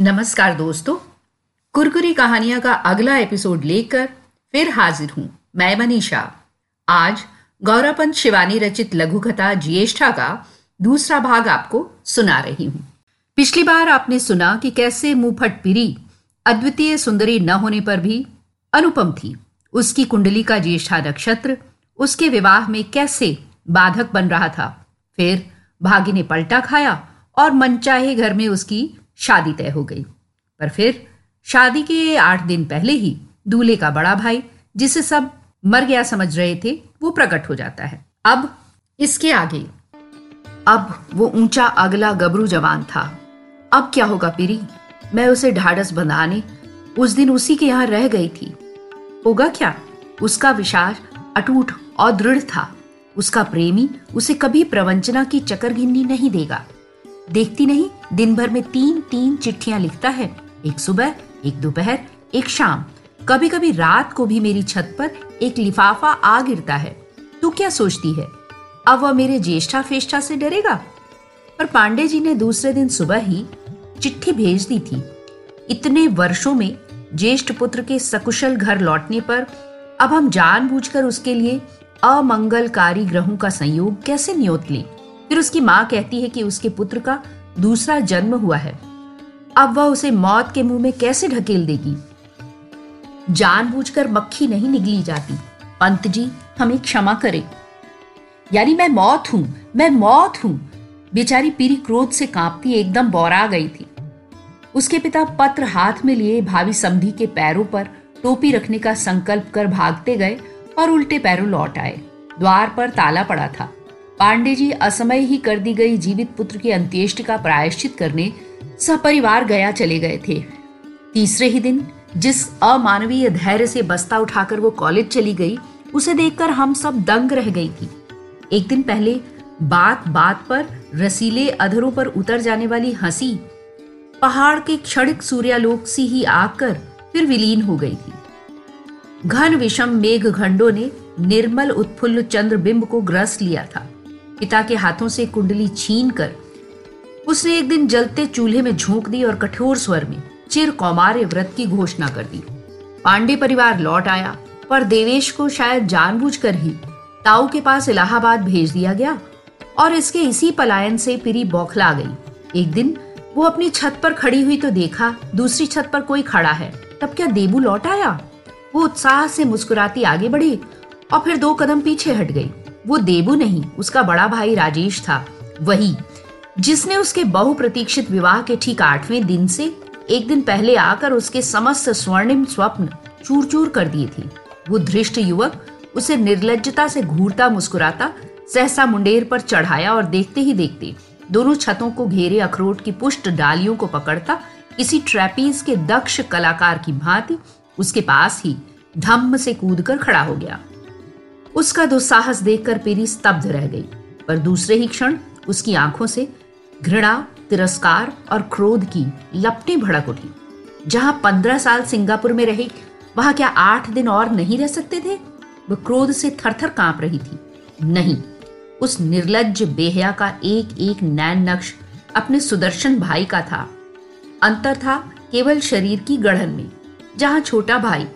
नमस्कार दोस्तों। कुरकुरी कहानियाँ का अगला एपिसोड लेकर फिर हाजिर हूँ मैं मनीषा। आज गौरवपंत शिवानी रचित लघु कथा ज्येष्ठा का दूसरा भाग आपको सुना रही हूँ। पिछली बार आपने सुना कि कैसे मुंहफट पिरी, अद्वितीय सुंदरी न होने पर भी अनुपम थी। उसकी कुंडली का ज्येष्ठा नक्षत्र, उसके विवाह में कैसे बाधक बन रहा था। फिर भागी ने पलटा खाया और मनचाहे घर में उसकी शादी तय हो गई। पर फिर शादी के आठ दिन पहले ही दूल्हे का बड़ा भाई, जिसे सब मर गया समझ रहे थे, वो प्रकट हो जाता है। अब इसके आगे। अब वो ऊँचा अगला गबरू जवान था। अब क्या होगा पीरी? मैं उसे ढाढ़स बंधाने उस दिन उसी के यहाँ रह गई थी। होगा क्या? उसका विश्वास अटूट और दृढ़ था। उसका प्रेमी उसे कभी प्रवंचना की चकर गिन्नी नहीं देगा। देखती नहीं दिन भर में तीन तीन चिट्ठियाँ लिखता है। एक सुबह, एक दोपहर, एक शाम। कभी कभी रात को भी मेरी छत पर एक लिफाफा आ गिरता है। तू क्या सोचती है? अब वह मेरे ज्येष्ठा फेष्ठा से डरेगा? पर पांडे जी ने दूसरे दिन सुबह ही चिट्ठी भेज दी थी। इतने वर्षों में ज्येष्ठ पुत्र के सकुशल घर लौटने पर अब हम जानबूझकर उसके लिए अमंगलकारी ग्रहों का संयोग कैसे नियोत लें? फिर उसकी माँ कहती है कि उसके पुत्र का दूसरा जन्म हुआ है। अब वह उसे मौत के मुँह में कैसे ढकेल देगी? जानबूझकर मक्खी नहीं निगली जाती। पंत जी, हमें क्षमा करें। यानी मैं मौत हूँ, मैं मौत हूँ। बेचारी पीरी क्रोध से कांपती एकदम बौरा गई थी। उसके पिता पत्र हाथ में लिए भावी समधी के पैरों पर टोपी रखने का संकल्प कर भागते गए और उल्टे पैरों लौट आए। द्वार पर ताला पड़ा था। पांडे जी असमय ही कर दी गई जीवित पुत्र की अंत्येष्ट का प्रायश्चित करने सपरिवार गया चले गए थे। तीसरे ही दिन जिस अमानवीय धैर्य से बस्ता उठाकर वो कॉलेज चली गई, उसे देखकर हम सब दंग रह गई थी। एक दिन पहले बात बात पर रसीले अधरों पर उतर जाने वाली हँसी पहाड़ के क्षणिक सूर्यालोक सी ही आकर फिर विलीन हो गई थी। घन विषम मेघ घंडों ने निर्मल उत्फुल्ल चंद्र बिंब को ग्रस लिया था। पिता के हाथों से कुंडली छीन कर उसने एक दिन जलते चूल्हे में झोंक दी और कठोर स्वर में चिर कौमार्य व्रत की घोषणा कर दी। पांडे परिवार लौट आया, पर देवेश को शायद जानबूझकर ही ताऊ के पास इलाहाबाद भेज दिया गया और इसके इसी पलायन से पिरी बौखला गई। एक दिन वो अपनी छत पर खड़ी हुई तो देखा, दूसरी छत पर कोई खड़ा है। तब क्या देबू लौट आया? वो उत्साह से मुस्कुराती आगे बढ़ी और फिर दो कदम पीछे हट गई। वो देबू नहीं, उसका बड़ा भाई राजेश था, वही, जिसने उसके बहु प्रतीक्षित विवाह के ठीक आठवें दिन से एक दिन पहले आकर उसके समस्त स्वर्णिम स्वप्न चूर चूर कर दिए थे। वो धृष्ट युवक उसे निर्लजता से घूरता, मुस्कुराता, सहसा मुंडेर पर चढ़ाया और देखते ही देखते दोनों छतों को घेरे अखरोट की पुष्ट डालियों को पकड़ता किसी ट्रैपीज के दक्ष कलाकार की भांति उसके पास ही धम्म से कूदकर खड़ा हो गया। उसका दुस्साहस देखकर पीरी स्तब्ध रह गई, पर दूसरे ही क्षण उसकी आँखों से घृणा, तिरस्कार और क्रोध की लपटे भड़क उठी। जहाँ पंद्रह साल सिंगापुर में रहे, वहाँ क्या आठ दिन और नहीं रह सकते थे? वह क्रोध से थरथर काँप रही थी। नहीं, उस निर्लज बेहया का एक एक नैन नक्श अपने सुदर्शन भाई का था। अंतर था केवल शरीर की गढ़न में, जहाँ छोटा भाई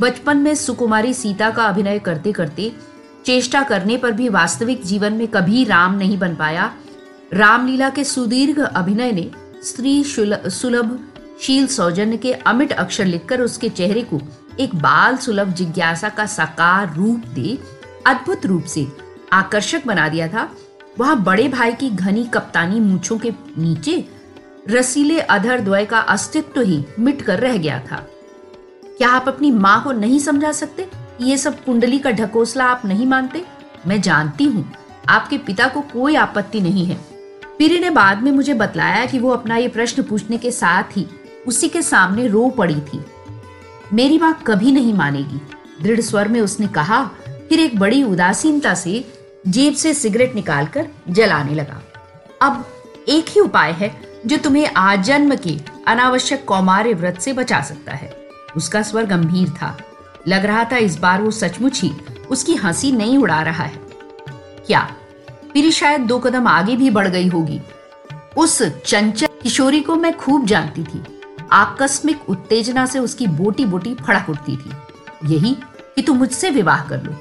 बचपन में सुकुमारी सीता का अभिनय करते करते चेष्टा करने पर भी वास्तविक जीवन में कभी राम नहीं बन पाया। रामलीला के सुदीर्घ अभिनय ने स्त्री सुलभ, शील सौजन्य के अमिट अक्षर लिखकर उसके चेहरे को एक बाल सुलभ जिज्ञासा का साकार रूप दे, अद्भुत रूप से आकर्षक बना दिया था। वहाँ बड़े भाई की घनी कप्तानी मूछों के नीचे रसीले अधर द्वय का अस्तित्व ही मिट कर रह गया था। क्या आप अपनी माँ को नहीं समझा सकते? ये सब कुंडली का ढकोसला आप नहीं मानते? मैं जानती हूँ। आपके पिता को कोई आपत्ति नहीं है। पीरी ने बाद में मुझे बतलाया कि वो अपना ये प्रश्न पूछने के साथ ही उसी के सामने रो पड़ी थी। मेरी माँ कभी नहीं मानेगी। दृढ़ स्वर में उसने कहा, फिर एक बड़ी उदासीनता से जेब से सिगरेट निकालकर जलाने लगा। अब एक ही उपाय है जो तुम्हें आजन्म के अनावश्यक कौमार्य व्रत से बचा सकता है। उसका स्वर गंभीर था। लग रहा था इस बार वो सचमुच ही उसकी हँसी नहीं उड़ा रहा है। क्या? पीरी शायद दो कदम आगे भी बढ़ गई होगी। उस चंचल किशोरी को मैं खूब जानती थी। आकस्मिक उत्तेजना से उसकी बोटी बोटी फड़क उठती थी। यही कि तू मुझसे विवाह कर लो।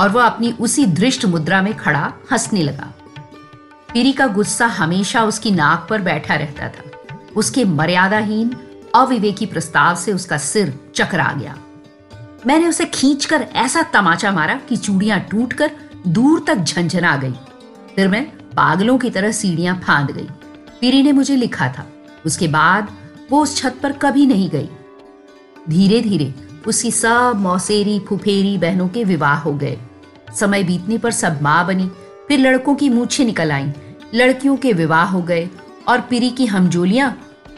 और वह अपनी उसी दृष्ट मुद्रा में खड़ा हंसने लगा। पीरी का गुस्सा हमेशा उसकी नाक पर बैठा रहता था। उसके मर्यादाहीन अविवेकी प्रस्ताव से उसका सिर चकरा गया। मैंने उसे खींचकर ऐसा तमाचा मारा कि चूड़ियाँ टूटकर दूर तक झंझना गई। फिर मैं पागलों की तरह सीढ़ियाँ फांद गई। पीरी ने मुझे लिखा था। उसके बाद वो उस छत पर कभी नहीं गई। धीरे धीरे उसकी सब मौसेरी, फुफेरी बहनों के विवाह हो गए। समय बीतने पर सब माँ बनी। फिर लड़कों की मूछे निकल आईं। लड़कियों के विवाह हो गए और पीरी की हमजोलियाँ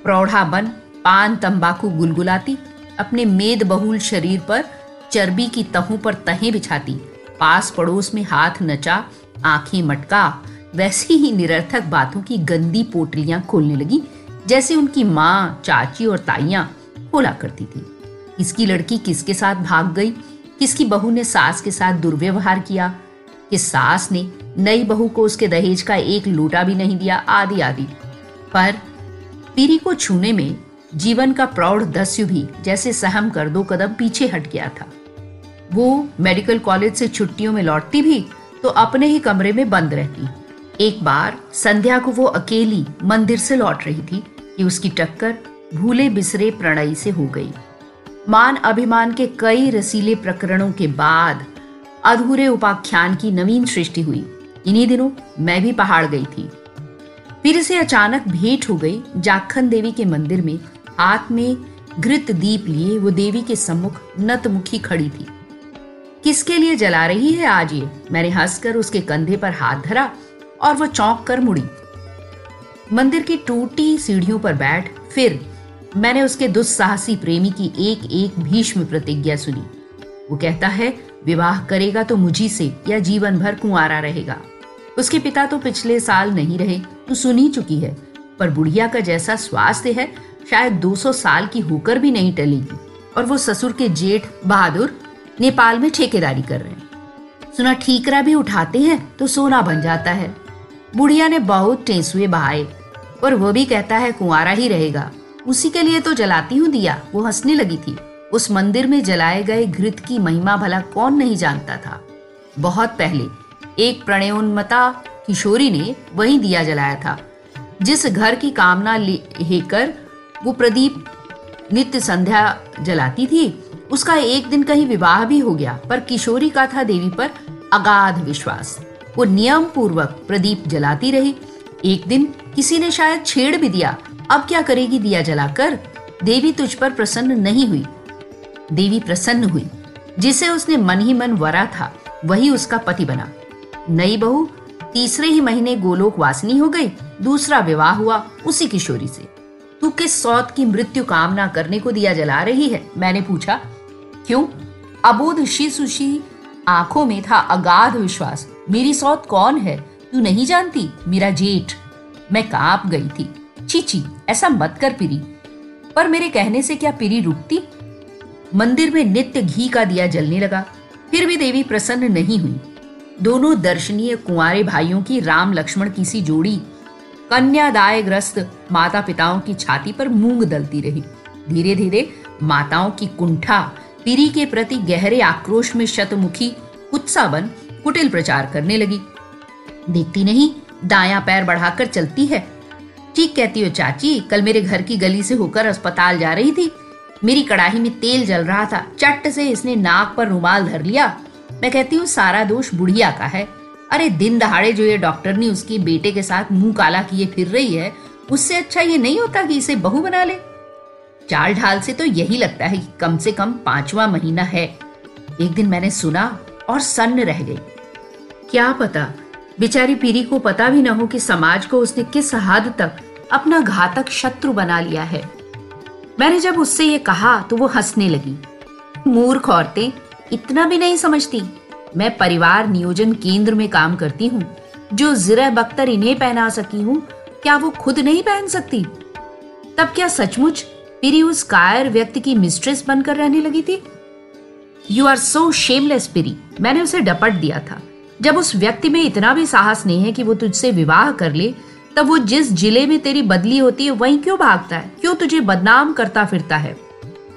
प्रौढ़ा बन पान तंबाकू गुलगुलाती, अपने मेद बहुल शरीर पर चर्बी की तहों पर तहें बिछाती, पास पड़ोस में हाथ नचा, आँखें मटका, वैसी ही निरर्थक बातों की गंदी पोटलियाँ खोलने लगी, जैसे उनकी माँ, चाची और ताइयाँ खोला करती थी। किसकी लड़की किसके साथ भाग गई, किसकी बहू ने सास के साथ दुर्व्यवहार किया कि सास ने नई बहू को उसके दहेज का एक लोटा भी नहीं दिया, आदि आदि। पर पीरी को छूने में जीवन का प्रौढ़ दस्यु भी जैसे सहम कर दो कदम पीछे हट गया था। वो मेडिकल कॉलेज से छुट्टियों में लौटती भी तो अपने ही कमरे में बंद रहती। एक बार संध्या को वो अकेली मंदिर से लौट रही थी कि उसकी टक्कर भूले बिसरे प्रणयी से हो गई। मान अभिमान के कई रसीले प्रकरणों के बाद अधूरे उपाख्यान की नवीन सृष्टि हुई। इन्हीं दिनों मैं भी पहाड़ गई थी। फिर से अचानक भेंट हो गई जाखन देवी के मंदिर में हाथ में घृत दीप लिए वो देवी के सम्मुख नतमुखी खड़ी थी। किसके लिए जला रही है आज ये? मैंने हंसकर उसके कंधे पर हाथ धरा और वो चौंक कर मुड़ी। मंदिर की टूटी सीढ़ियों पर बैठ फिर मैंने उसके दुस्साहसी प्रेमी की एक एक भीष्म प्रतिज्ञा सुनी। वो कहता है, विवाह करेगा तो मुझी से, या जीवन भर कुंवारा रहेगा। उसके पिता तो पिछले साल नहीं रहे तो सुन ही चुकी है, पर बुढ़िया का जैसा स्वास्थ्य है शायद 200 साल की होकर भी नहीं टलेगी। और वो ससुर के जेठ, बहादुर, नेपाल में ठेकेदारी कर रहे हैं। सुना ठीकरा भी उठाते हैं तो सोना बन जाता है। बुढ़िया ने बहुत टेंसुए बहाए और वो भी कहता है, कुंवारा ही रहेगा। उसी के लिए तो जलाती हूँ दिया, वो हंसने लगी थी। उस मंदिर में जलाए गए घृत की महिमा भला कौन नहीं जानता था। बहुत पहले एक प्रणयोन्मता किशोरी ने वही दिया जलाया था, जिस घर की कामना लेकर वो प्रदीप नित्य संध्या जलाती थी। उसका एक दिन कहीं विवाह भी हो गया, पर किशोरी का था देवी पर अगाध विश्वास। वो नियम पूर्वक प्रदीप जलाती रही। एक दिन किसी ने शायद छेड़ भी दिया। अब क्या करेगी दिया जलाकर? देवी तुझ पर प्रसन्न नहीं हुई। देवी प्रसन्न हुई। जिसे उसने मन ही मन वरा था, वही उसका पति बना। नई बहू, तीसरे ही महीने गोलोक वासनी हो गई, दूसरा विवाह हुआ उसी किशोरी से। तू किस सौत की मृत्यु कामना करने को दिया जला रही है? मैंने पूछा। क्यों? अबोध सुशी आँखों में था अगाध विश्वास। मेरी सौत कौन है? तू नहीं जानती? मेरा जेठ। मैं काँप गई थी। चीची, ऐसा मत कर पिरी। पर मेरे कहने से क्या पिरी रुकती? मंदिर में नित्य घी का दिया जलने लगा। फिर भी देवी प्रसन्न नहीं हुई। दोनों दर्शनीय कुंवारे भाइयों की राम लक्ष्मण की सी जोड़ी कन्यादाय ग्रस्त माता पिताओं की छाती पर मूंग दलती रही। धीरे धीरे माताओं की कुंठा पीरी के प्रति गहरे आक्रोश में शतमुखी उत्साह बन कुटिल प्रचार करने लगी। देखती नहीं, दाया पैर बढ़ाकर चलती है। ठीक कहती हो, चाची, कल मेरे घर की गली से होकर अस्पताल जा रही थी। मेरी कड़ाही में तेल जल रहा था। चट्ट से इसने नाक पर रुमाल धर लिया। मैं कहती हूँ, सारा दोष बुढ़िया का है। अरे, दिन दहाड़े जो ये डॉक्टर ने उसके बेटे के साथ मुँह काला किए फिर रही है, उससे अच्छा ये नहीं होता कि इसे बहू बना ले। चाल ढाल से तो यही लगता है कि कम से कम पांचवा महीना है। एक दिन मैंने सुना और सन्न रह गई। क्या पता? बेचारी पीरी को पता भी ना हो कि समाज को उसने किस हद तक अपना घातक शत्रु बना लिया है। मैंने जब उससे ये कहा तो वो हंसने लगी। मूर्ख औरतें, इतना भी नहीं समझती। मैं परिवार नियोजन केंद्र में काम करती हूँ। जो जिर बख्तर इन्हें पहना सकी हूँ, क्या वो खुद नहीं पहन सकती? तब क्या सचमुच पिरी उस कायर व्यक्ति की मिस्ट्रेस बनकर रहने लगी थी? यू आर सो शेमलेस पिरी मैंने उसे डपट दिया था। जब उस व्यक्ति में इतना भी साहस नहीं है कि वो तुझसे विवाह कर ले, तब वो जिस ज़िले में तेरी बदली होती है वहीं क्यों भागता है? क्यों तुझे बदनाम करता फिरता है?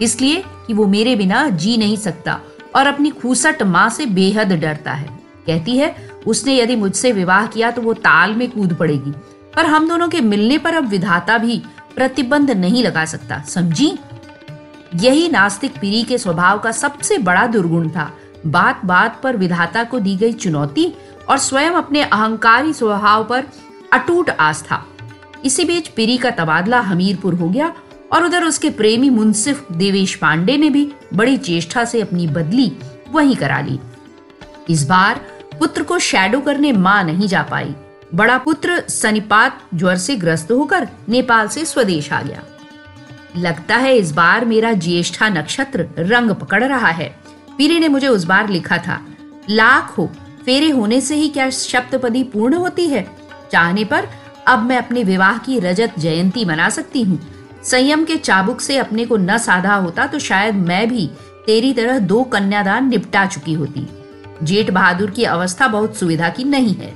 इसलिए कि वो मेरे बिना जी नहीं सकता। और अपनी खूसट माँ से बेहद डरता है। कहती है, उसने यदि मुझसे विवाह किया तो वो ताल में कूद पड़ेगी, पर हम दोनों के मिलने पर अब विधाता भी प्रतिबंध नहीं लगा सकता। समझी? यही नास्तिक पीरी के स्वभाव का सबसे बड़ा दुर्गुण था। बात बात पर विधाता को दी गई चुनौती और स्वयं अपने अहंकारी स्वभाव पर अटूट आस्था। इसी बीच पीरी का तबादला हमीरपुर हो गया और उधर उसके प्रेमी मुंसिफ देवेश पांडे ने भी बड़ी चेष्टा से अपनी बदली वहीं करा ली। इस बार पुत्र को शैडो करने माँ नहीं जा पाई। बड़ा पुत्र सनिपात ज्वर से ग्रस्त होकर नेपाल से स्वदेश आ गया। लगता है इस बार मेरा ज्येष्ठा नक्षत्र रंग पकड़ रहा है। पीरी ने मुझे उस बार लिखा था, लाख हो, फेरे होने से ही क्या सप्तपदी पूर्ण होती है? चाहने पर अब मैं अपने विवाह की रजत जयंती मना सकती हूँ। संयम के चाबुक से अपने को न साधा होता तो शायद मैं भी तेरी तरह दो कन्यादान निपटा चुकी होती। जेठ बहादुर की अवस्था बहुत सुविधा की नहीं है।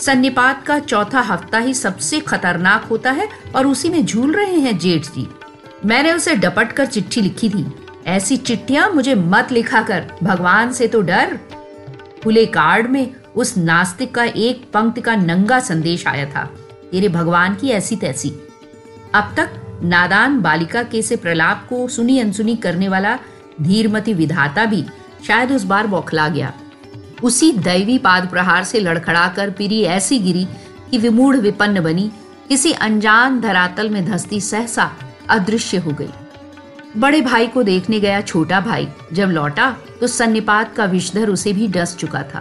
सन्निपात का चौथा हफ़्ता ही सबसे खतरनाक होता है और उसी में झूल रहे हैं जेठ जी। मैंने उसे डपट कर चिट्ठी लिखी थी। ऐसी चिट्ठियाँ मुझे मत लिखा कर, भगवान से तो डर। खुले कार्ड में उस नास्तिक का एक पंक्ति का नंगा संदेश आया था। तेरे भगवान की ऐसी तैसी। अब तक नादान बालिका के से प्रलाप को सुनी अनसुनी करने वाला धीरमती विधाता भी शायद उस बार बौखला गया। उसी दैवी पाद प्रहार से लड़खड़ाकर पीरी ऐसी गिरी कि विमूढ़ विपन्न बनी, किसी अनजान धरातल में धसती सहसा अदृश्य हो गई। बड़े भाई को देखने गया छोटा भाई। जब लौटा तो सन्निपात का विषधर उसे भी डस चुका था।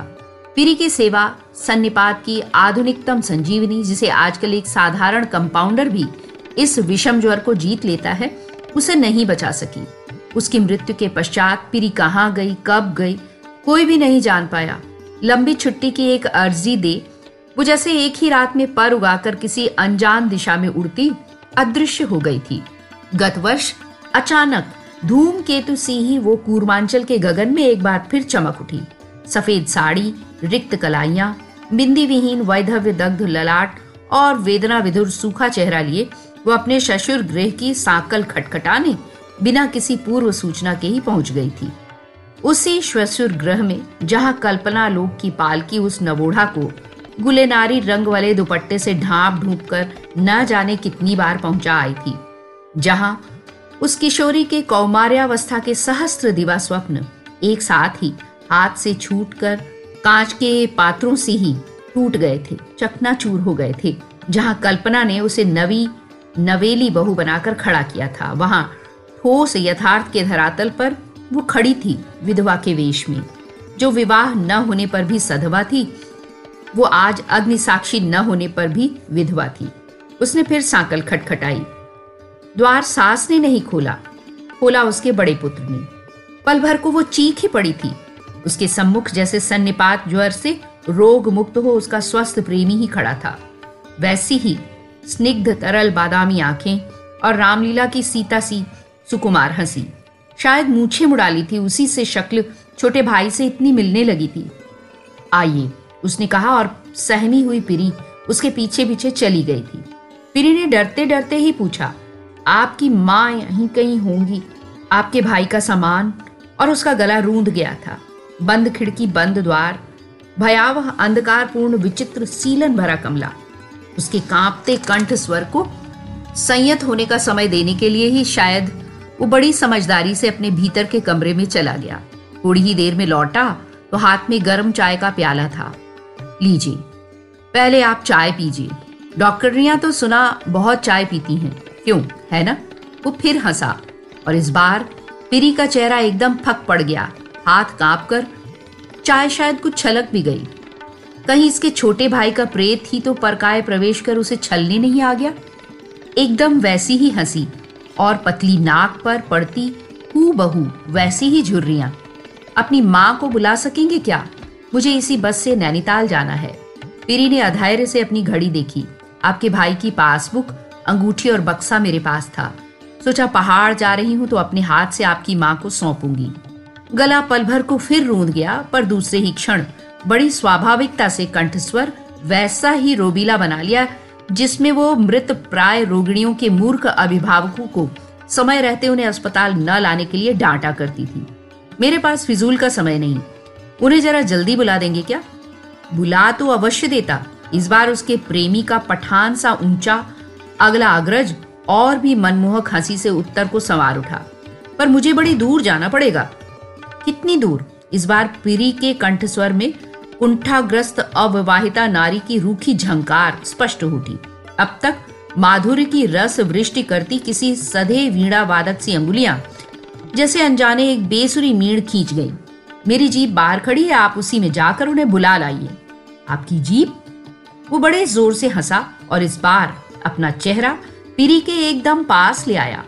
पीरी की सेवा सन्निपात की आधुनिकतम संजीवनी, जिसे आजकल एक साधारण कंपाउंडर भी इस विषम ज्वर को जीत लेता है, उसे नहीं बचा सकी। उसकी मृत्यु के पश्चात पीरी कहाँ गई, कब गई, कोई भी नहीं जान पाया। लंबी छुट्टी की एक अर्जी दे, वो जैसे एक ही रात में पर उगाकर किसी अनजान दिशा में उड़ती, अदृश्य हो गई थी। गत वर्ष, अचानक, धूम केतु सी ही वो कूर्मांचल के गगन में एक बार फिर चमक उठी। सफ़ेद साड़ी, रिक्त कलाइया, बिंदी विहीन वैधव्य दग्ध ललाट और वेदना विधुर सूखा चेहरा लिए वो अपने ससुर गृह की साकल खटखटाने बिना किसी पूर्व सूचना के ही पहुँच गई थी। उसी श्वसुर ग्रह में, जहाँ कल्पना लोक की पालकी उस नवोढ़ा को गुलेनारी रंग वाले दुपट्टे से ढांप ढूंप कर न जाने कितनी बार पहुँचा आई थी, जहाँ उस किशोरी के कौमार्यावस्था के सहस्त्र दिवा स्वप्न एक साथ ही हाथ से छूट कर कांच के पात्रों से ही टूट गए थे, चकनाचूर हो गए थे, जहाँ कल्पना ने उसे नवी नवेली बहू बनाकर खड़ा किया था। वहाँ ठोस यथार्थ के धरातल पर वो खड़ी थी विधवा के वेश में। जो विवाह न होने पर भी सधवा थी, वो आज अग्नि साक्षी न होने पर भी विधवा थी। उसने फिर सांकल खटखटाई। द्वार सास ने नहीं खोला खोला उसके बड़े पुत्र ने। पल भर को वो चीख ही पड़ी थी। उसके सम्मुख जैसे सन्निपात ज्वर से रोग मुक्त हो उसका स्वस्थ प्रेमी ही खड़ा था। वैसी ही स्निग्ध तरल बादामी आँखें और रामलीला की सीता सी सुकुमार हँसी। शायद मूछे मुड़ा ली थी, उसी से शक्ल छोटे भाई से इतनी मिलने लगी थी। आइए, उसने कहा और सहमी हुई पिरी उसके पीछे पीछे चली गई थी। पिरी ने डरते डरते ही पूछा, आपकी माँ यहीं कहीं होंगी? आपके भाई का सामान? और उसका गला रूंध गया था। बंद खिड़की, बंद द्वार, भयावह, अंधकारपूर्ण, विचित्र, सीलन भरा कमला। उसके कांपते कंठ स्वर को संयत होने का समय देने के लिए ही शायद वो बड़ी समझदारी से अपने भीतर के कमरे में चला गया। थोड़ी ही देर में लौटा तो हाथ में गर्म चाय का प्याला था। लीजिए, पहले आप चाय पीजिए। डॉक्टरियाँ तो सुना, बहुत चाय पीती हैं। क्यों? है ना? वो फिर हंसा और इस बार पिरी का चेहरा एकदम फक पड़ गया। हाथ काँप कर चाय शायद कुछ छलक भी गई। कहीं इसके छोटे भाई का प्रेत ही तो परकाय प्रवेश कर उसे छलने नहीं आ गया। एकदम वैसी ही हँसी और पतली नाक पर पड़ती हु बहू वैसी ही झुर्रियाँ। अपनी माँ को बुला सकेंगे क्या? मुझे इसी बस से नैनीताल जाना है। पीरी ने अधैर्य से अपनी घड़ी देखी। आपके भाई की पासबुक, अंगूठी और बक्सा मेरे पास था। सोचा पहाड़ जा रही हूँ तो अपने हाथ से आपकी माँ को सौंपूँगी। गला पल भर को फिर रूंद गया, पर दूसरे ही क्षण बड़ी स्वाभाविकता से कंठस्वर वैसा ही रोबीला बना लिया, जिसमें वो मृत प्राय रोगिणियों के मूर्ख अभिभावकों को समय रहते उन्हें अस्पताल न लाने के लिए डांटा करती थी। मेरे पास फिजूल का समय नहीं। उन्हें जरा जल्दी बुला देंगे क्या? बुला तो अवश्य देता। इस बार उसके प्रेमी का पठान सा ऊँचा, अगला अग्रज और भी मनमोहक हँसी से उत्तर को संवार उठा। पर मुझे बड़ी दूर जाना पड़ेगा। कितनी दूर? इस बार पीरी के कंठ स्वर में कुंठाग्रस्त अविवाहिता नारी की रूखी झंकार स्पष्ट उठी अब तक माधुर्य की रस वृष्टि करती किसी सधे वीणा वादक सी अंगुलियाँ, जैसे अनजाने एक बेसुरी मीण खींच गई। मेरी जीप बाहर खड़ी है, आप उसी में जाकर उन्हें बुला लाइए। आपकी जीप वो बड़े ज़ोर से हंसा और इस बार अपना चेहरा पीरी के एकदम पास ले आया।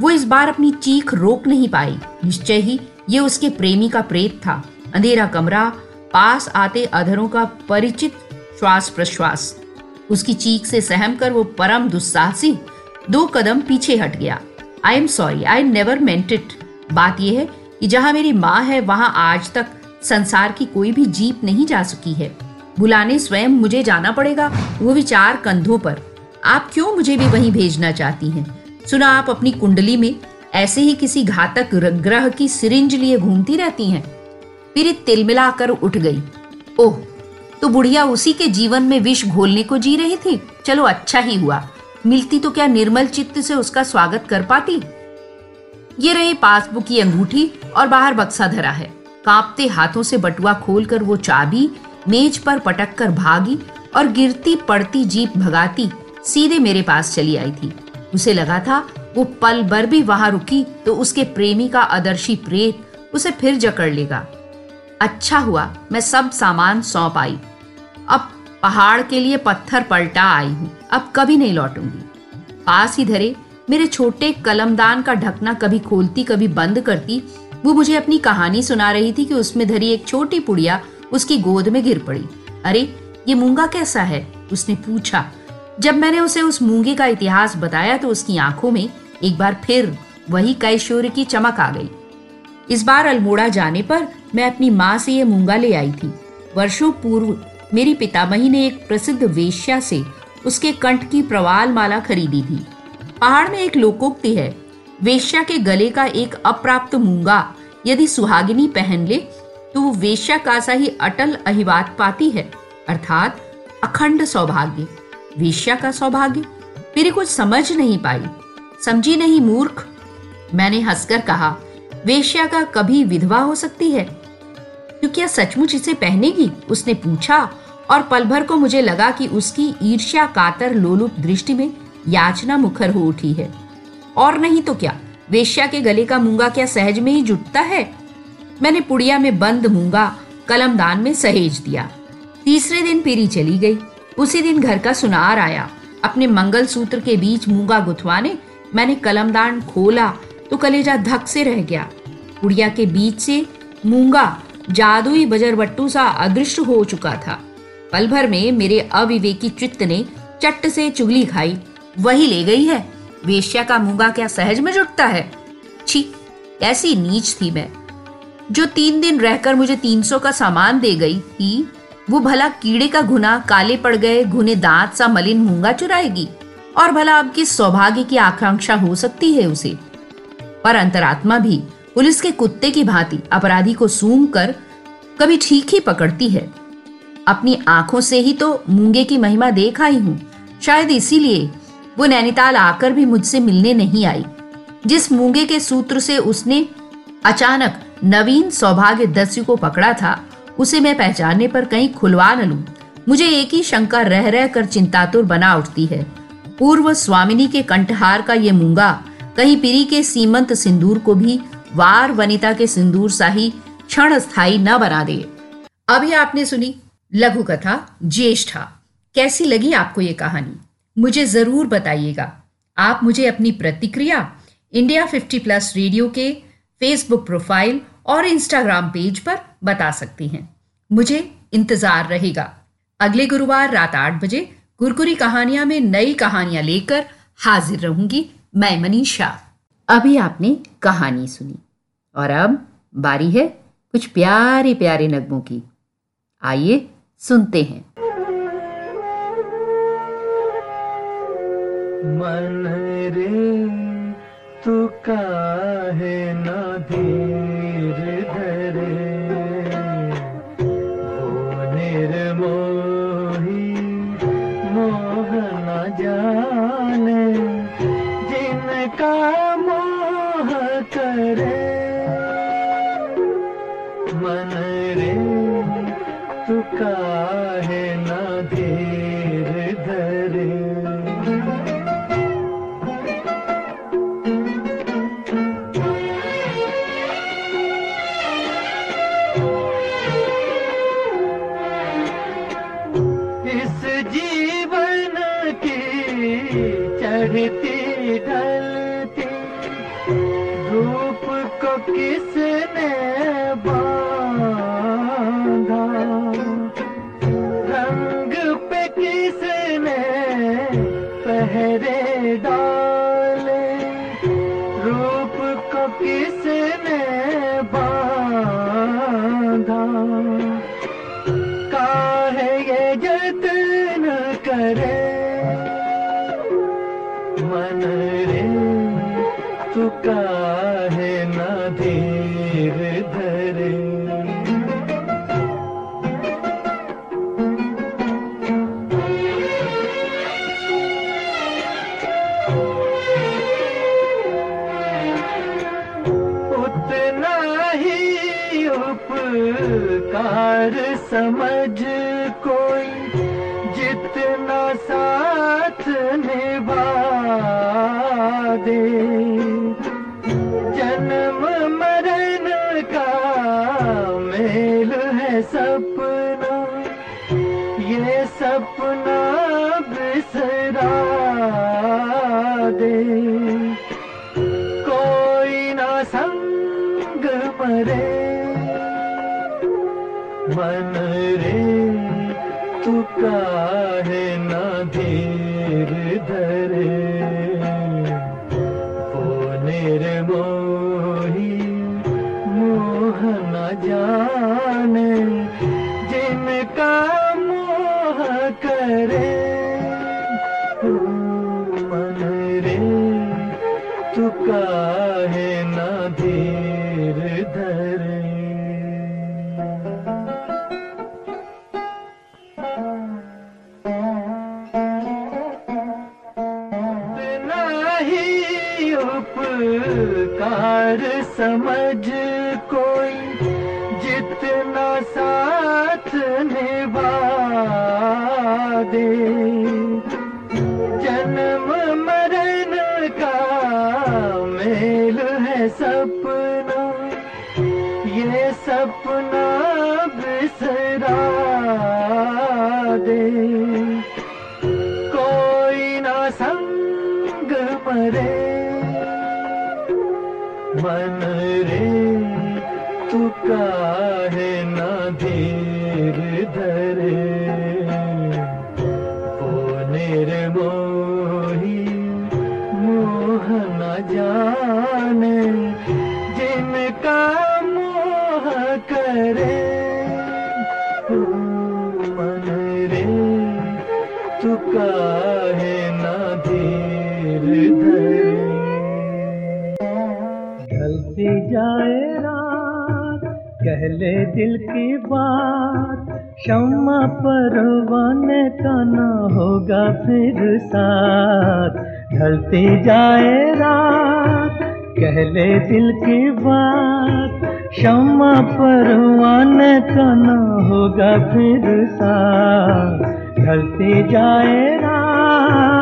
वो इस बार अपनी चीख रोक नहीं पाई। निश्चय ही ये उसके प्रेमी का प्रेत था। अंधेरा कमरा पास आते अधरों का परिचित श्वास प्रश्वास उसकी चीख से सहम कर वो परम दुस्साहसी दो कदम पीछे हट गया। I am sorry I never meant it बात यह है कि जहाँ मेरी माँ है, वहाँ आज तक संसार की कोई भी जीप नहीं जा सकी है। बुलाने स्वयं मुझे जाना पड़ेगा वो विचार चार कंधों पर। आप क्यों मुझे भी वहीं भेजना चाहती हैं? सुना आप अपनी कुंडली में ऐसे ही किसी घातक ग्रह की सिरिंज लिए घूमती रहती हैं? फिर तिलमिलाकर उठ गई। ओह तो बुढ़िया उसी के जीवन में विष घोलने को जी रही थी? चलो अच्छा ही हुआ। मिलती तो क्या निर्मल चित्त से उसका स्वागत कर पाती? ये रही पासबुक की अंगूठी और बाहर बक्सा धरा है। कांपते हाथों से बटुआ खोलकर वो चाबी, मेज पर पटक कर भागी और गिरती पड़ती जीप भगाती सीधे मेरे पास चली आई थी। उसे लगा था, वो पल भर भी वहाँ रुकी तो उसके प्रेमी का आदर्शी प्रेत उसे फिर जकड़ लेगा। अच्छा हुआ, मैं सब सामान सौंप आई। अब पहाड़ के लिए पत्थर पलटा आई हूँ, अब कभी नहीं लौटूँगी। पास ही धरे, मेरे छोटे कलमदान का ढकना कभी खोलती, कभी बंद करती, वो मुझे अपनी कहानी सुना रही थी कि उसमें धरी एक छोटी पुड़िया, उसकी गोद में गिर पड़ी। अरे, ये मूँगा कैसा है? उसने पूछा। जब मैंने उसे उस मूँगे का इतिहास बताया तो उसकी आँखों में एक बार फिर वही कैशोर की चमक आ गई। इस बार अल्मोड़ा जाने पर मैं अपनी माँ से ये मूँगा ले आई थी। वर्षों पूर्व मेरी पितामही ने एक प्रसिद्ध वेश्या से उसके कंठ की प्रवाल माला खरीदी थी। पहाड़ में एक लोकोक्ति है। वेश्या के गले का एक अप्राप्त मूँगा यदि सुहागिनी पहन ले तो वो वेश्या का सा ही अटल अहिवात पाती है, अर्थात अखंड सौभाग्य। वेश्या का सौभाग्य? मेरी कुछ समझ नहीं पाई। समझी नहीं मूर्ख? मैंने हंसकर कहा वेश्या का कभी विधवा हो सकती है? तो क्या सचमुच इसे पहनेगी। उसने पूछा और पल भर को मुझे लगा कि उसकी ईर्ष्या कातर लोलुप दृष्टि में याचना मुखर हो उठी है। और नहीं तो क्या? वेश्या के गले का मूँगा क्या सहज में ही जुटता है? मैंने पुड़िया में बंद मूँगा कलमदान में सहेज दिया। तीसरे दिन पीरी चली गई। उसी दिन घर का सुनार आया। अपने मंगल सूत्र के बीच मूँगा गुथवाने मैंने कलमदान खोला तो कलेजा धक से रह गया। गुड़िया के बीच से मूँगा, जादुई बजरबट्टू सा अदृश्य हो चुका था। पल भर में मेरे अविवेकी चित्त ने चट्ट से चुगली खाई। वही ले गई है। वेश्या का मूँगा क्या सहज में जुटता है? छी ऐसी नीच थी मैं। जो तीन दिन रहकर मुझे तीन सौ का सामान दे गई थी, वो भला कीड़े का घुना काले पड़ गए, घुने दांत सा मलिन मूँगा चुराएगी? और भला अब किस सौभाग्य की आकांक्षा हो सकती है उसे? पर अंतरात्मा भी। पुलिस के कुत्ते की भांति अपराधी को सूंघ कर कभी ठीक ही पकड़ती है। अपनी आँखों से ही तो मूँगे की महिमा देख आई हूँ। शायद इसीलिए वो नैनीताल आकर भी मुझसे मिलने नहीं आई। जिस मूँगे के सूत्र से उसने अचानक नवीन सौभाग्य दस्यु को पकड़ा था, उसे मैं पहचानने पर कहीं खुलवा न लू। मुझे एक ही शंका रह रह कर चिंतातुर बना उठती है। पूर्व स्वामिनी के कंठहार का ये मूँगा कहीं पिरी के सीमंत सिंदूर को भी वार वनिता के सिंदूर सा ही क्षण स्थायी न बना दे। अभी आपने सुनी लघु कथा, ज्येष्ठा। कैसी लगी आपको ये कहानी? मुझे ज़रूर बताइएगा। आप मुझे अपनी प्रतिक्रिया इंडिया 50 प्लस रेडियो के फेसबुक प्रोफ़ाइल और इंस्टाग्राम पेज पर बता सकती हैं। मुझे इंतज़ार रहेगा। अगले गुरुवार रात आठ बजे गुरकुरी कहानियाँ में नई कहानियाँ लेकर हाजिर रहूँगी। मैं मनीषा। अभी आपने कहानी सुनी। और अब बारी है कुछ प्यारे प्यारे नगमों की। आइए सुनते हैं। मन रे तू काहे ना दे का उतना ही उपकार समझ है ना धीर धरे। पहले दिल की बात, क्षमा परवाने का ना होगा फिर साथ। ढलती जाए रात, कहले दिल की बात, क्षमा परवाने का ना होगा फिर साथ। ढलती जाए रात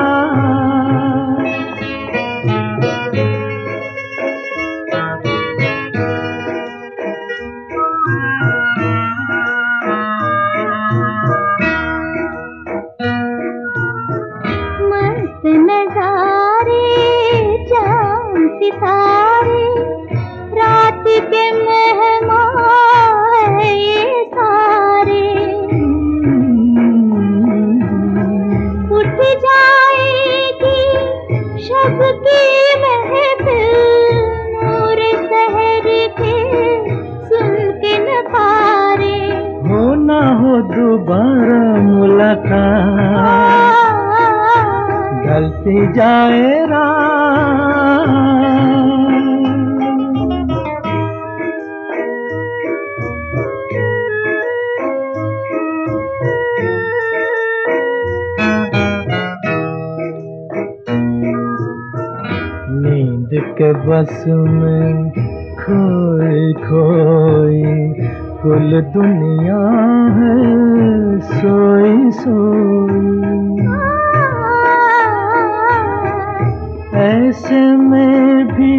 के बस में खोई खोई कुल दुनिया है सोई सोई। ऐसे में भी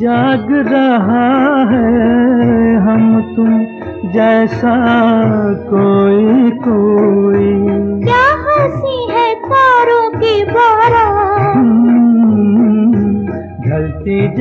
जाग रहा है हम तुम जैसा कोई कोई।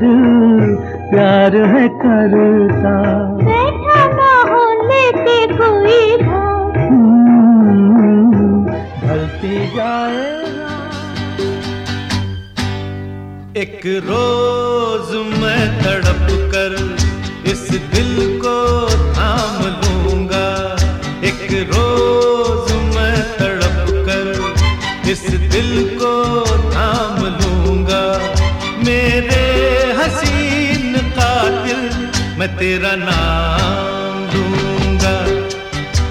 दिल प्यार है करता। बैठा ना हो लेके कोई ढलती जाए एक रोज मैं तड़प तेरा नाम लूँगा।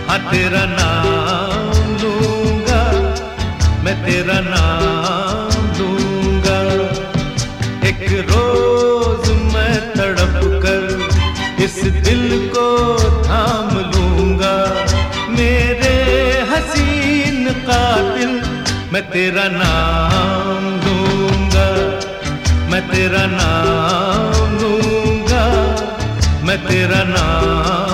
हाँ तेरा नाम लूँगा। मैं तेरा नाम लूँगा। एक रोज मैं तड़प कर इस दिल को थाम लूँगा। मेरे हसीन कातिल, मैं तेरा नाम लूँगा। मैं तेरा नाम लूँगा। तेरा नाम।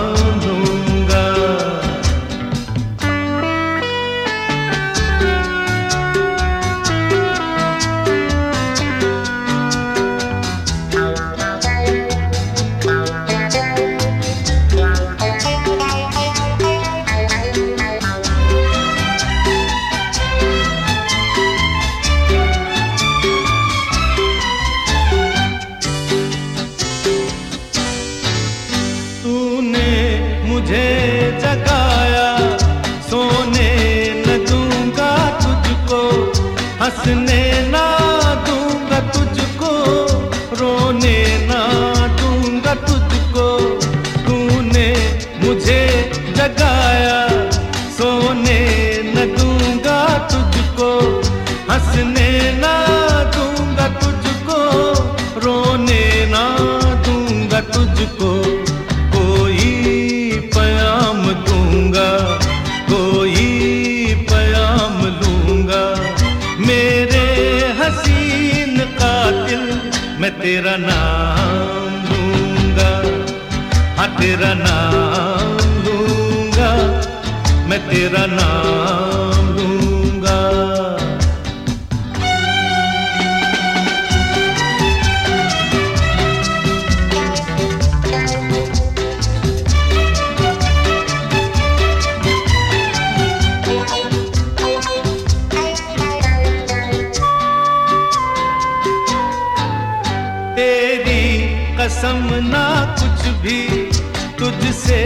भी तुझसे